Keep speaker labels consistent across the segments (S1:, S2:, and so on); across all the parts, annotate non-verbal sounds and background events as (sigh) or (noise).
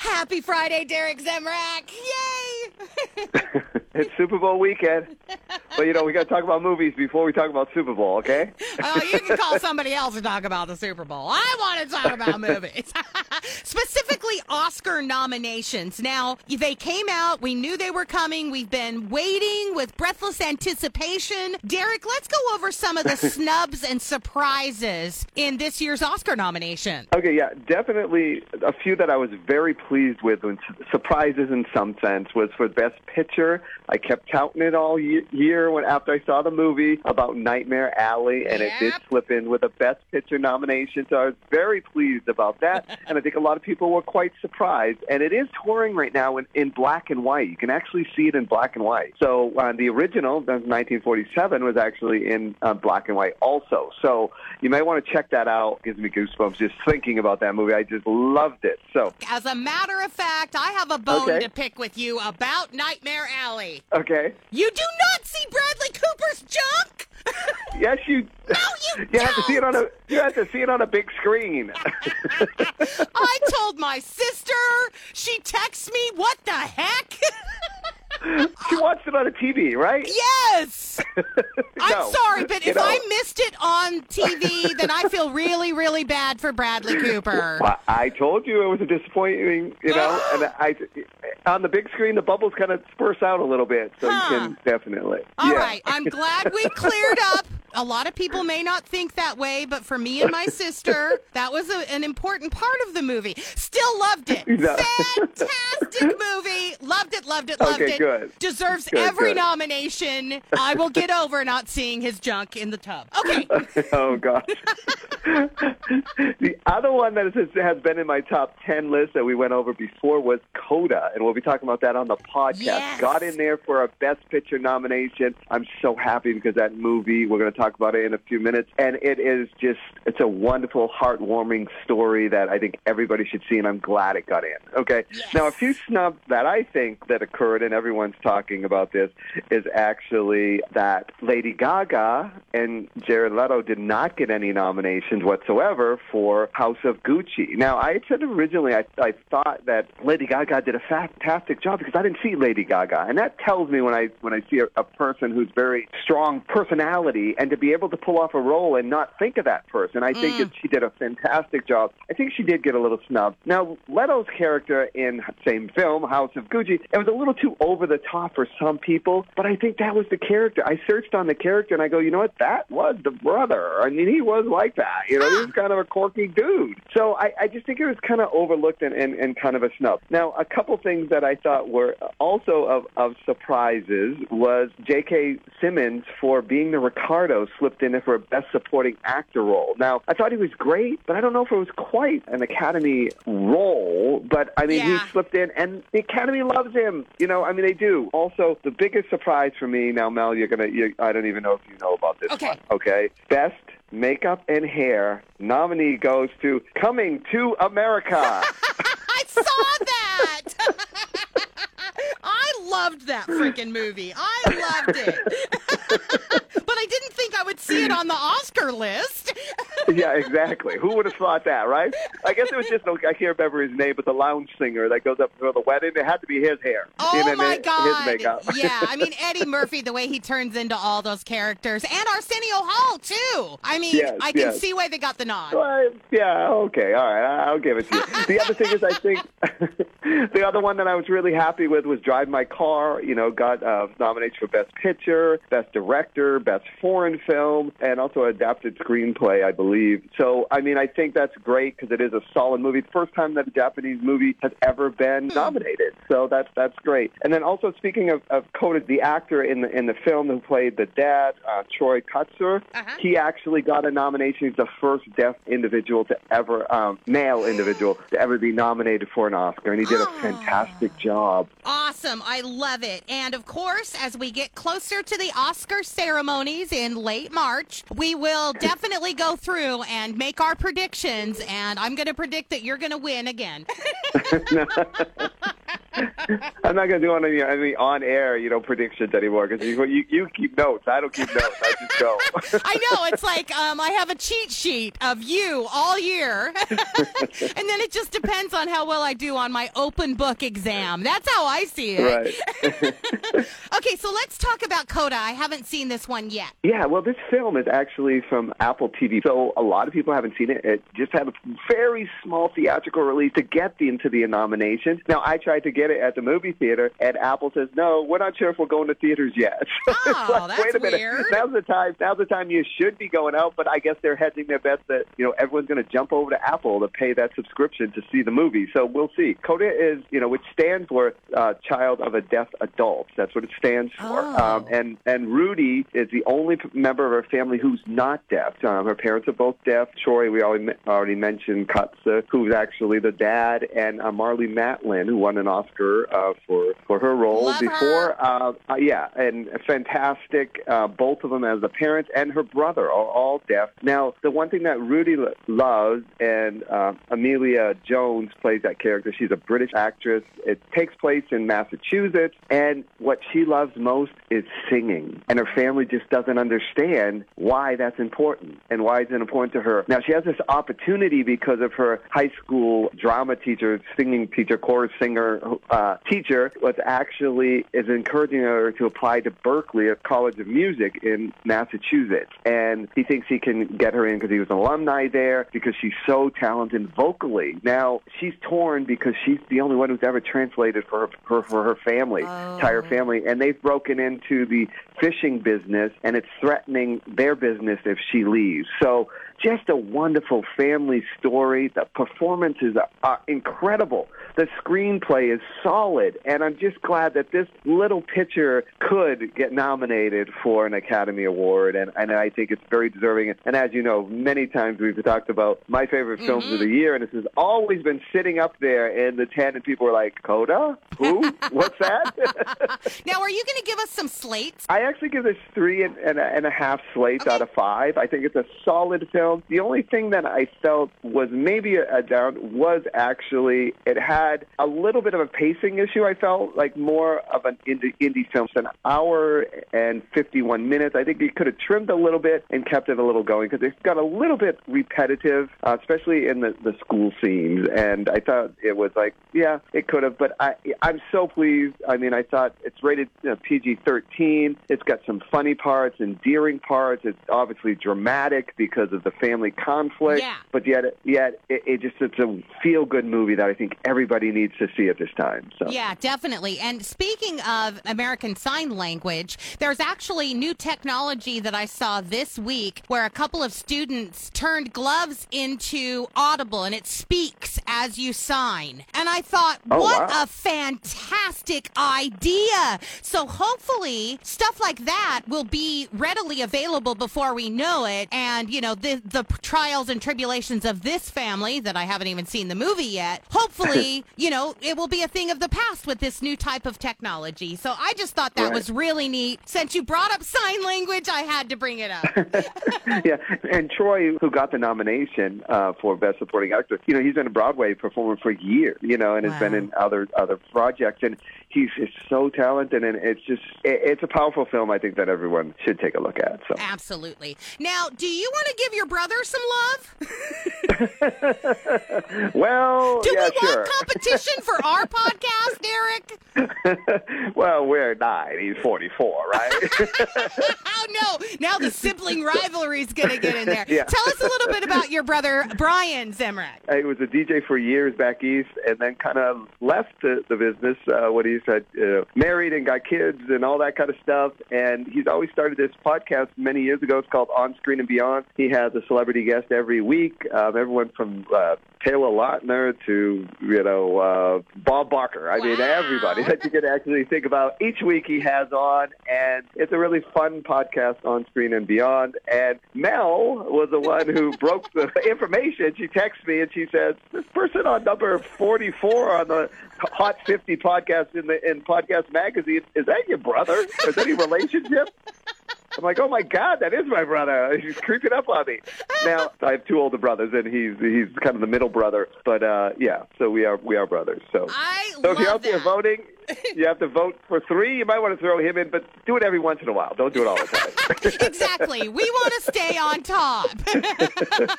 S1: Happy Friday, Derek Zemrak. Yay! (laughs)
S2: it's Super Bowl weekend. But you know, we got to talk about movies before we talk about Super Bowl, okay?
S1: Oh, you can call somebody else to talk about the Super Bowl. I want to talk about (laughs) movies. (laughs) Specifically, Oscar nominations. Now, they came out. We knew they were coming. We've been waiting with breathless anticipation. Derek, let's go over some of the (laughs) snubs and surprises in this year's Oscar nomination.
S2: Okay, yeah, definitely a few that I was very pleased with, surprises in some sense, was for Best Picture. I kept counting it all year when after I saw the movie about Nightmare Alley, and
S1: Yep.
S2: it did slip in with a Best Picture nomination. So I was very pleased about that, (laughs) and I think a lot of people were quite surprised. And it is touring right now in, in black and white. You can actually see it in black and white. So uh, the original, that was 1947, was actually in uh, black and white also. So you may want to check that out. Gives me goosebumps just thinking about that movie. I just loved it. So
S1: As a matter of fact, I have a bone
S2: Okay.
S1: to pick with you about Nightmare Alley.
S2: okay,
S1: You do not see Bradley Cooper's junk? (laughs)
S2: yes, you.
S1: No, you (laughs)
S2: You have to see it on a. You have to see it on a big screen. (laughs)
S1: I told my sister. She texts me, what the heck?
S2: she watched it on a TV, right?
S1: yes! (laughs) I'm sorry, but
S2: You
S1: if
S2: know,
S1: I missed it on TV, then I feel really, really bad for Bradley Cooper. (laughs)
S2: Well, I told you it was a disappointing, you know, (gasps) and I on the big screen the bubbles kind of disperse out a little bit, so
S1: Huh.
S2: you can definitely.
S1: All
S2: yeah.
S1: right, I'm glad we (laughs) cleared up. A lot of people may not think that way, but for me and my sister, that was a, an important part of the movie. Still loved it.
S2: No.
S1: Fantastic movie. Loved it, loved it, loved
S2: Okay,
S1: it.
S2: good.
S1: Deserves
S2: Good,
S1: every
S2: good.
S1: nomination. I will get over not seeing his junk in the tub. Okay. (laughs)
S2: oh gosh. the other one that has, has been in my top ten list that we went over before was Coda, and we'll be talking about that on the podcast.
S1: Yes.
S2: Got in there for a Best Picture nomination. I'm so happy because that movie. We're going to talk about it in a few minutes, and it is just it's a wonderful, heartwarming story that I think everybody should see, and I'm glad it got in. Okay.
S1: Yes.
S2: Now a few snubs that I think that occurred, and everyone's talking about this, is actually that Lady Gaga and Jared Leto did not get any nominations whatsoever for House of Gucci. Now, I had said originally I, I thought that Lady Gaga did a fantastic job because I didn't see Lady Gaga, and that tells me when I when I see a, a person who's very strong personality and to be able to pull off a role and not think of that person, I think mm. that she did a fantastic job. I think she did get a little snubbed. Now, Leto's character in same film, House of Gucci, it was a little too over the top for some people, but I think that was the character. I searched on the character and I go, you know what? That was the brother. I mean, he was like that. You know, he was ah. kind of a quirky dude. So I, I just think it was kind of overlooked and, and, and kind of a snub. Now, a couple things that I thought were also of, of surprises was J.K. Simmons for being the Ricardo slipped in for a Best Supporting Actor role. Now, I thought he was great, but I don't know if it was quite an Academy role. But I mean,
S1: Yeah.
S2: he slipped in, and the Academy loves him. You know, I mean, they do. Also, the biggest surprise for me now, Mel, you're gonna. You, I don't even know if you know about this
S1: Okay.
S2: one. Okay, best makeup and hair nominee goes to Coming to America. (laughs)
S1: I saw that. (laughs) I loved that freaking movie. I loved it. (laughs) but I didn't think I would see it on the Oscar list. (laughs)
S2: yeah, exactly. Who would have thought that, right? I guess it was just I can't remember his name, but the lounge singer that goes up for the wedding. It had to be his hair.
S1: Oh
S2: You know,
S1: my
S2: his
S1: god!
S2: makeup.
S1: yeah, I (laughs) mean Eddie Murphy, the way he turns into all those characters, and Arsenio Hall too. I mean,
S2: Yes,
S1: I can
S2: yes.
S1: see why they got the nod.
S2: Well, yeah, okay, all right, I'll give it to you. The other thing is, I think (laughs) the other one that I was really happy with was Drive My Car. You know, got uh, nominated for Best Picture, Best Director, Best Foreign Film, and also adapted screenplay, I believe. So, I mean, I think that's great because it is a solid movie. First time that a Japanese movie has ever been nominated, so that's that's great. And then also speaking of, of Coda, the actor in the in the film who played the dad, uh, Troy Kotsur,
S1: Uh-huh.
S2: he actually got a nomination. He's the first deaf individual to ever, um, male individual to ever be nominated for an Oscar, and he did a
S1: Oh.
S2: fantastic job.
S1: Awesome. I love it. And of course, as we get closer to the Oscar ceremonies in late March, we will definitely go through and make our predictions. And I'm going to predict that you're going to win again. (laughs) (laughs) (laughs)
S2: I'm not going to do any, any on air, you know, predictions anymore because you, you you keep notes. I don't keep notes. I just go. (laughs)
S1: I know it's like um, I have a cheat sheet of you all year, (laughs) and then it just depends on how well I do on my open book exam. That's how I see it.
S2: Right. (laughs)
S1: okay, so let's talk about Coda. I haven't seen this one yet.
S2: Yeah, well, this film is actually from Apple TV, so a lot of people haven't seen it. It just had a very small theatrical release to get the, into the nominations. Now, I tried to get it at the movie theater, and Apple says, no, we're not sure if we're going to theaters yet. (laughs)
S1: Oh,
S2: like,
S1: that's
S2: wait a minute.
S1: weird.
S2: Now's the time. Now's the time you should be going out, but I guess they're hedging their bets that you know everyone's going to jump over to Apple to pay that subscription to see the movie. So we'll see. CODA is you know which stands for uh, Child of a Deaf Adult. That's what it stands for.
S1: Oh.
S2: Um, and and Ruby is the only member of her family who's not deaf. Um, her parents are both deaf. Troy, we already already mentioned Kotsur, who's actually the dad, and uh, Marlee Matlin, who won an Oscar uh, for for her role
S1: Love
S2: before. Uh, uh, yeah, and fantastic. Uh, both of them as the parents and her brother are all deaf. Now, the one thing that Ruby lo- loves, and uh, Emilia Jones plays that character. She's a British actress. It takes place in Massachusetts, and what she loves most is singing. And her family just doesn't understand why that's important and why it's important to her. Now, she has this opportunity because of her high school drama teacher, singing teacher, chorus singer uh, teacher, was actually is encouraging her to apply to Berklee, a college of music in Massachusetts. And he thinks he can get her in because he was an alumni there because she's so talented vocally. Now, she's torn because she's the only one who's ever translated for her, her for her family,
S1: Oh.
S2: entire family, and they've broken into the fishing business, and it's threatening their business if she leaves. So, just a wonderful family story. The performances are, are incredible. The screenplay is solid, and I'm just glad that this little picture could get nominated for an Academy Award, and, and I think it's very deserving. And as you know, many times we've talked about my favorite films of the mm-hmm. year, and this has always been sitting up there in the 10, and people are like, Coda? Who? (laughs) What's that? (laughs)
S1: Now, are you going to give us some slates?
S2: I actually give this three and, and, a, and a half slates
S1: Okay.
S2: out of five. I think it's a solid film. The only thing that I felt was maybe a, a down was actually it had a little bit of a pacing issue. I felt like more of an indie, indie film. It's an hour and 51 minutes. I think you could have trimmed a little bit and kept it a little going because it got a little bit repetitive, uh, especially in the, the school scenes. And I thought it was like, yeah, it could have. But I, I'm so pleased. I mean, I thought it's rated you know, PG-13. It's got some funny parts, endearing parts. It's obviously dramatic because of the family conflict.
S1: Yeah.
S2: But yet, yet it, it just it's a feel-good movie that I think everybody needs to see at this time. So.
S1: Yeah, definitely. And speaking of American Sign Language, there's actually new technology that I saw this week where a couple of students turned gloves into Audible and it speaks as you sign. And I thought,
S2: Oh,
S1: what
S2: wow.
S1: a fantastic idea. So hopefully stuff like that will be readily available before we know it. And, you know, the, the trials and tribulations of this family that I haven't even seen the movie yet, hopefully, (laughs) you know, it will be a thing of the past with this new type of technology. So I just thought that
S2: Right.
S1: was really neat. Since you brought up sign language, I had to bring it up. (laughs)
S2: yeah, and Troy, who got the nomination uh, for Best Supporting Actor, you know, he's been a Broadway performer for years, you know, and has been in other other projects, and he's just so talented, and it's just it, it's a powerful film. I think that everyone should take a look at. So.
S1: Absolutely. Now, do you want to give your brother some love? (laughs)
S2: Well,
S1: Do
S2: yeah,
S1: we
S2: sure.
S1: want competition for our (laughs) podcast, Eric? (laughs)
S2: well, we're nine. He's forty-four, right?
S1: Oh no! Now the sibling rivalry is going to get in there.
S2: Yeah.
S1: Tell us a little bit about your brother Brian Zemrak.
S2: He was a DJ for years back east, and then kind of left the, the business uh, when he said uh, married and got kids and all that kind of stuff. And he's always started this podcast many years ago. It's called On Screen and Beyond. He has a celebrity guest every week. Um, everyone from uh, Taylor Lautner to you know uh, Bob Barker. I mean, everybody (laughs) that you can actually think about. Each week he has on, and it's a really fun podcast on screen and beyond. And Mel was the one who (laughs) broke the information. She texts me and she says, "This person on number forty-four on the Hot 50 podcast in the in Podcast Magazine is that your brother? Is any relationship?" (laughs) I'm like, oh my god, that is my brother. He's creeping up on me. Now I have two older brothers, and he's he's kind of the middle brother. But uh, yeah, so we are we are brothers. So
S1: I
S2: so if you're out there voting, (laughs) you have to vote for three. You might want to throw him in, but do it every once in a while. Don't do it all the time. (laughs)
S1: exactly. We want to stay on top. (laughs)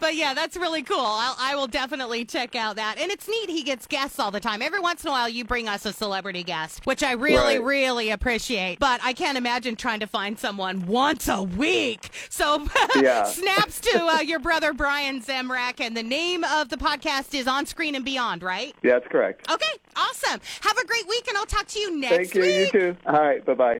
S1: but yeah, that's really cool. I'll, I will definitely check out that. And it's neat he gets guests all the time. Every once in a while, you bring us a celebrity guest, which I really,
S2: Right.
S1: really appreciate. But I can't imagine trying to find someone once a week. So
S2: Yeah.
S1: snaps to uh, your brother, Brian Zemrak. And the name of the podcast is On Screen and Beyond, right?
S2: yeah, that's correct.
S1: Okay, awesome. Have a great week, and I'll talk to you next week.
S2: Thank you.
S1: week.
S2: You too. All right. Bye bye.